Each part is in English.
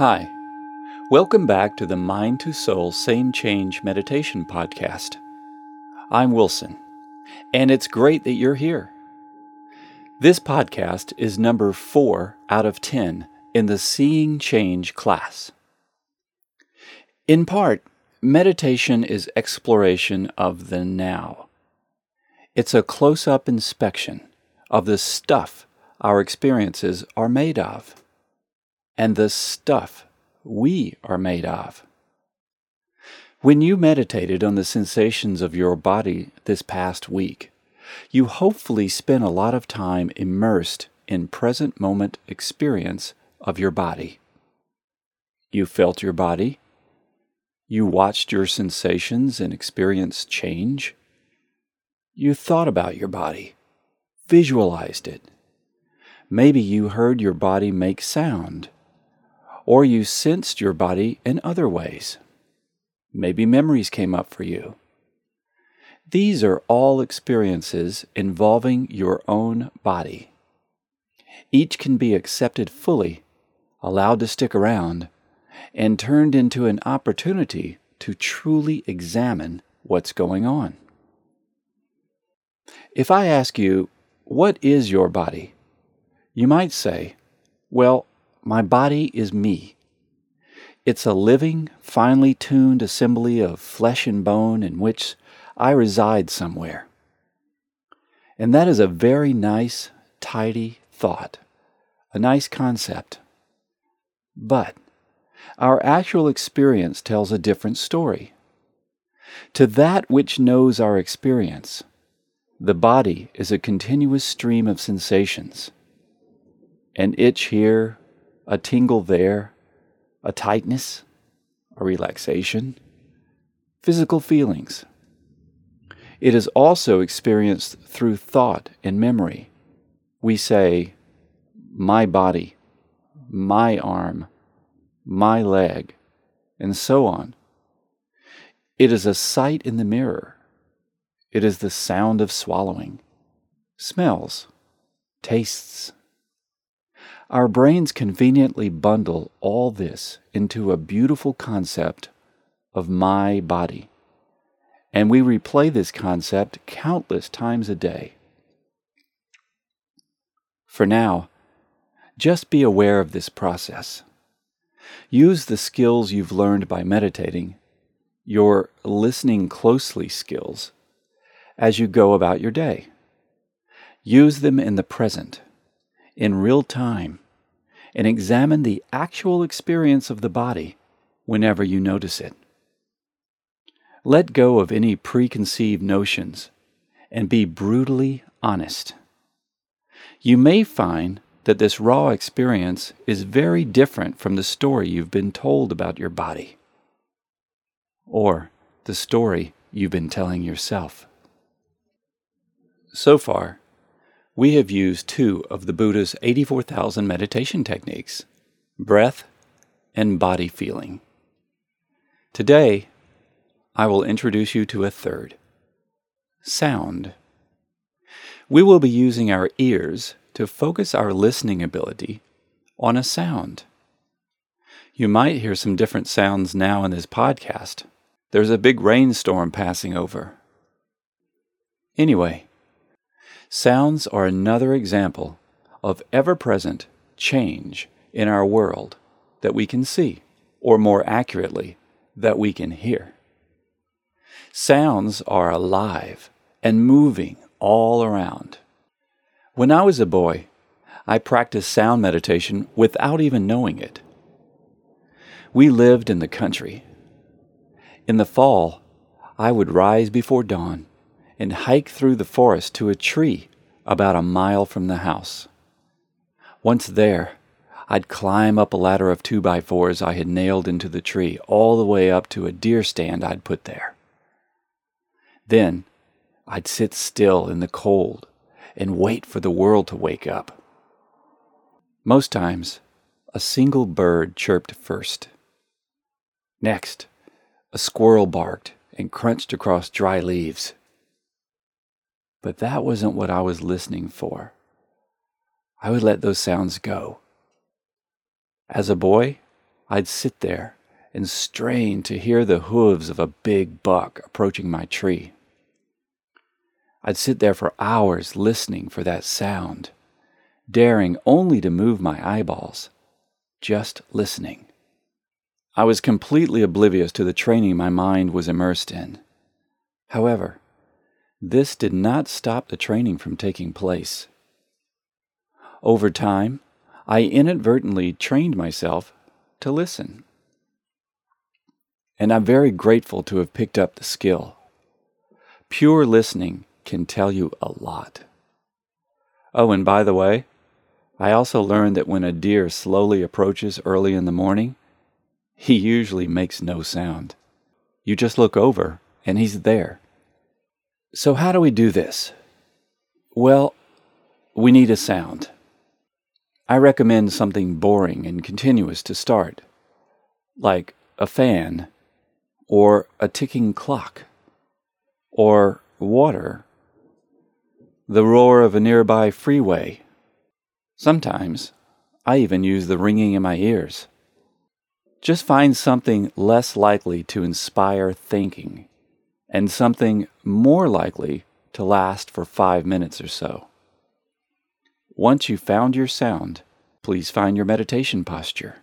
Hi. Welcome back to the Mind to Soul Seeing Change Meditation Podcast. I'm Wilson, and it's great that you're here. This podcast is number four out of 10 in the Seeing Change class. In part, meditation is exploration of the now. It's a close up inspection of the stuff our experiences are made of and the stuff we are made of. When you meditated on the sensations of your body this past week, you hopefully spent a lot of time immersed in present moment experience of your body. You felt your body. You watched your sensations and experience change. You thought about your body, visualized it. Maybe you heard your body make sound or you sensed your body in other ways. Maybe memories came up for you. These are all experiences involving your own body. Each can be accepted fully, allowed to stick around, and turned into an opportunity to truly examine what's going on. If I ask you, What is your body? you might say, Well, my body is me. It's a living, finely tuned assembly of flesh and bone in which I reside somewhere. And that is a very nice, tidy thought, a nice concept. But our actual experience tells a different story. To that which knows our experience, the body is a continuous stream of sensations. An itch here, a tingle there, a tightness, a relaxation, physical feelings. It is also experienced through thought and memory. We say, my body, my arm, my leg, and so on. It is a sight in the mirror. It is the sound of swallowing, smells, tastes, our brains conveniently bundle all this into a beautiful concept of my body. And we replay this concept countless times a day. For now, just be aware of this process. Use the skills you've learned by meditating, your listening closely skills, as you go about your day. Use them in the present in real time and examine the actual experience of the body whenever you notice it. Let go of any preconceived notions and be brutally honest. You may find that this raw experience is very different from the story you've been told about your body, or the story you've been telling yourself. So far, we have used two of the Buddha's 84,000 meditation techniques breath and body feeling. Today, I will introduce you to a third sound. We will be using our ears to focus our listening ability on a sound. You might hear some different sounds now in this podcast. There's a big rainstorm passing over. Anyway, Sounds are another example of ever present change in our world that we can see, or more accurately, that we can hear. Sounds are alive and moving all around. When I was a boy, I practiced sound meditation without even knowing it. We lived in the country. In the fall, I would rise before dawn and hike through the forest to a tree about a mile from the house. Once there, I'd climb up a ladder of two by fours I had nailed into the tree all the way up to a deer stand I'd put there. Then I'd sit still in the cold and wait for the world to wake up. Most times, a single bird chirped first. Next, a squirrel barked and crunched across dry leaves. But that wasn't what I was listening for. I would let those sounds go. As a boy, I'd sit there and strain to hear the hooves of a big buck approaching my tree. I'd sit there for hours listening for that sound, daring only to move my eyeballs, just listening. I was completely oblivious to the training my mind was immersed in. However, this did not stop the training from taking place. Over time, I inadvertently trained myself to listen. And I'm very grateful to have picked up the skill. Pure listening can tell you a lot. Oh, and by the way, I also learned that when a deer slowly approaches early in the morning, he usually makes no sound. You just look over and he's there. So, how do we do this? Well, we need a sound. I recommend something boring and continuous to start, like a fan, or a ticking clock, or water, the roar of a nearby freeway. Sometimes I even use the ringing in my ears. Just find something less likely to inspire thinking and something more likely to last for five minutes or so. Once you've found your sound, please find your meditation posture.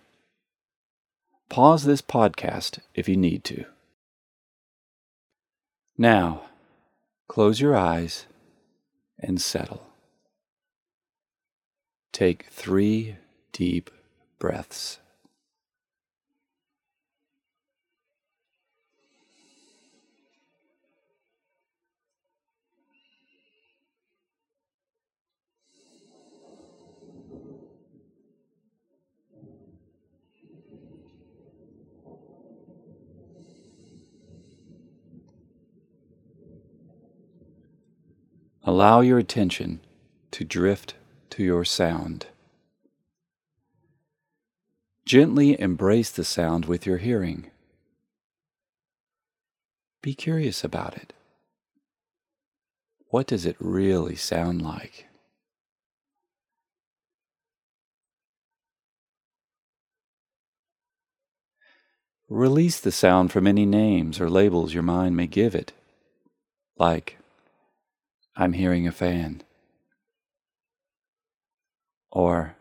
Pause this podcast if you need to. Now, close your eyes and settle. Take three deep breaths. Allow your attention to drift to your sound. Gently embrace the sound with your hearing. Be curious about it. What does it really sound like? Release the sound from any names or labels your mind may give it, like I'm hearing a fan. Or,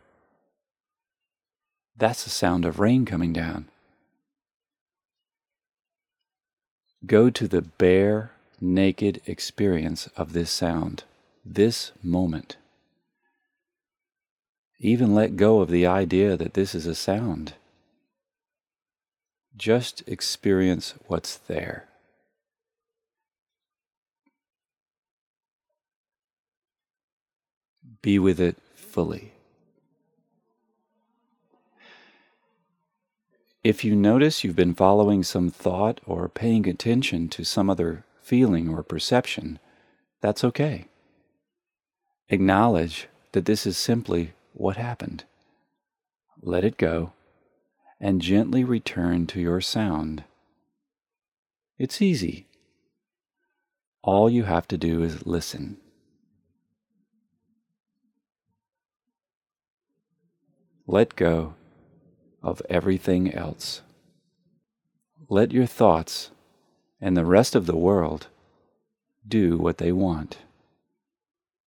that's the sound of rain coming down. Go to the bare, naked experience of this sound, this moment. Even let go of the idea that this is a sound. Just experience what's there. Be with it fully. If you notice you've been following some thought or paying attention to some other feeling or perception, that's okay. Acknowledge that this is simply what happened. Let it go and gently return to your sound. It's easy. All you have to do is listen. Let go of everything else. Let your thoughts and the rest of the world do what they want.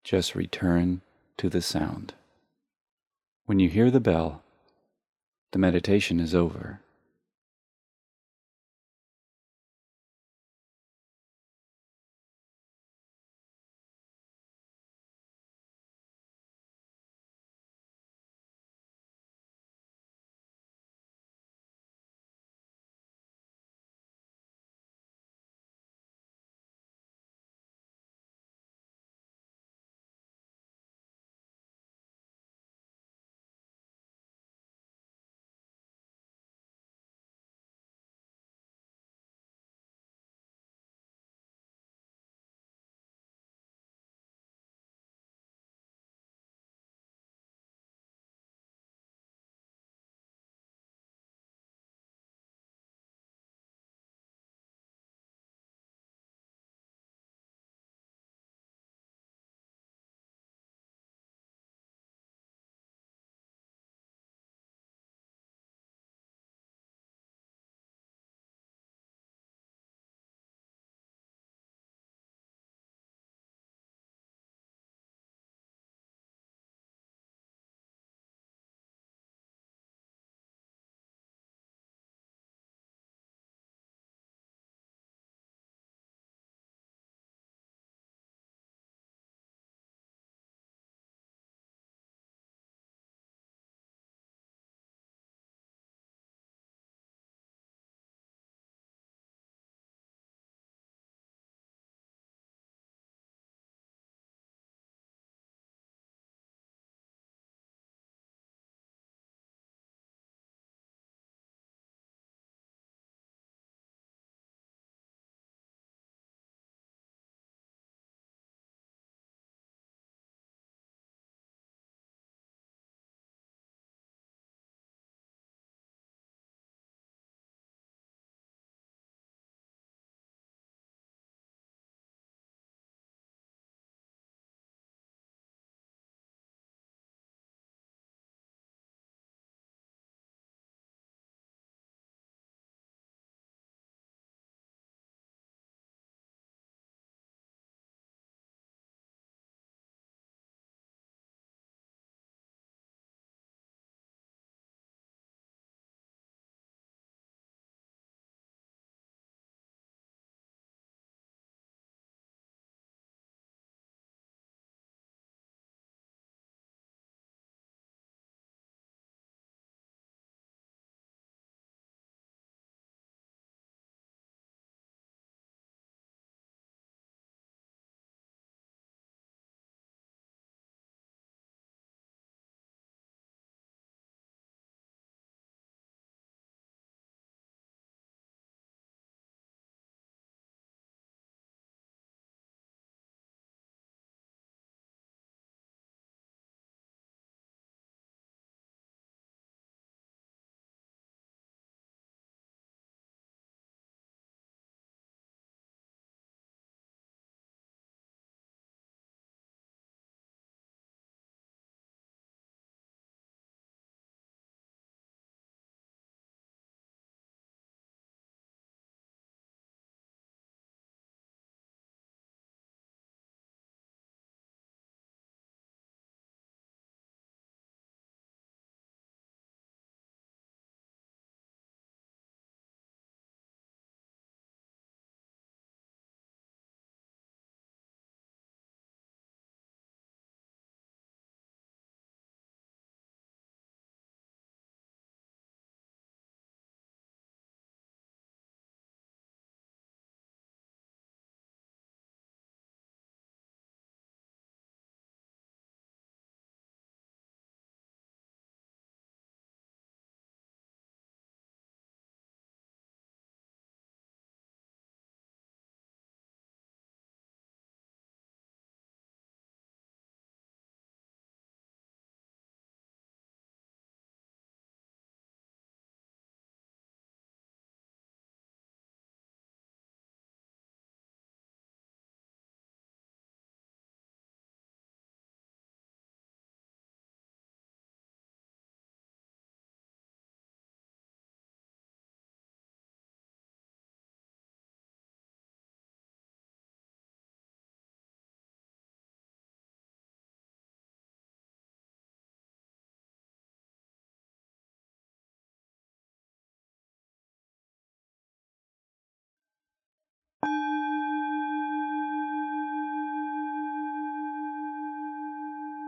Just return to the sound. When you hear the bell, the meditation is over.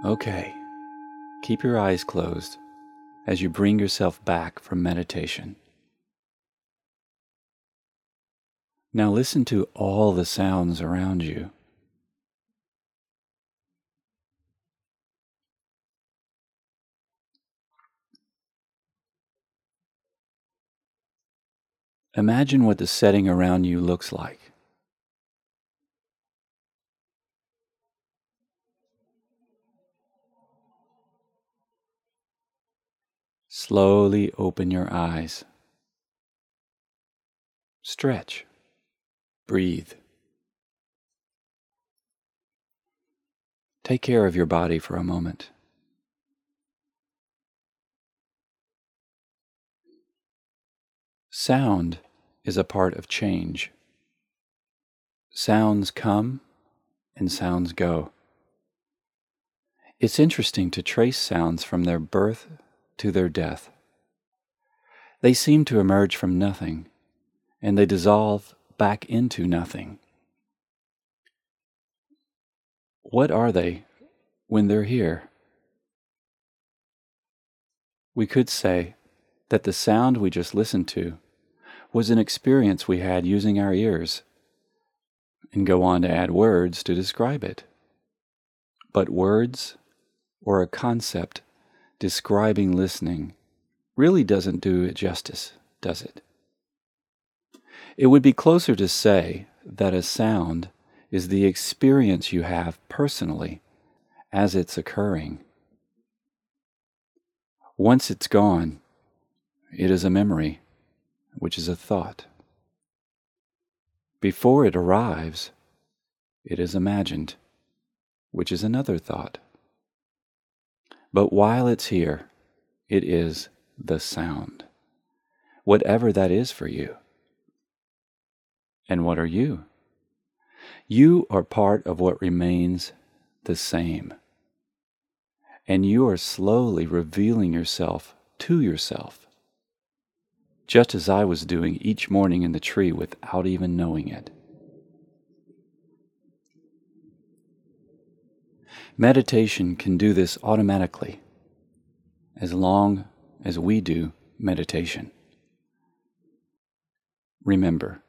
Okay, keep your eyes closed as you bring yourself back from meditation. Now listen to all the sounds around you. Imagine what the setting around you looks like. Slowly open your eyes. Stretch. Breathe. Take care of your body for a moment. Sound is a part of change. Sounds come and sounds go. It's interesting to trace sounds from their birth to their death. They seem to emerge from nothing, and they dissolve back into nothing. What are they when they're here? We could say that the sound we just listened to was an experience we had using our ears, and go on to add words to describe it. But words, or a concept describing listening, really doesn't do it justice, does it? It would be closer to say that a sound is the experience you have personally as it's occurring. Once it's gone, it is a memory, which is a thought. Before it arrives, it is imagined, which is another thought. But while it's here, it is the sound, whatever that is for you. And what are you? You are part of what remains the same. And you are slowly revealing yourself to yourself just as I was doing each morning in the tree without even knowing it. Meditation can do this automatically as long as we do meditation. Remember,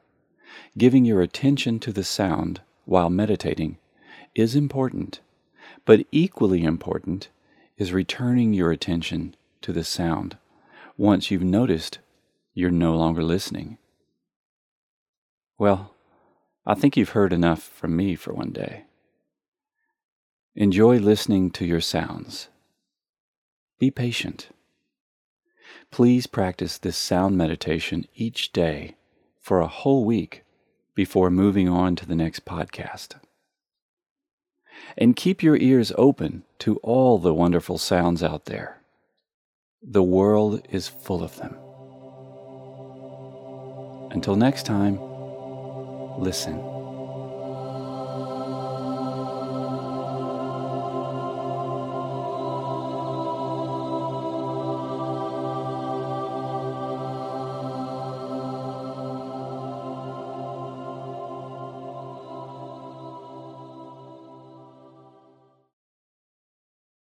giving your attention to the sound while meditating is important, but equally important is returning your attention to the sound once you've noticed you're no longer listening. Well, I think you've heard enough from me for one day. Enjoy listening to your sounds. Be patient. Please practice this sound meditation each day for a whole week before moving on to the next podcast. And keep your ears open to all the wonderful sounds out there. The world is full of them. Until next time, listen.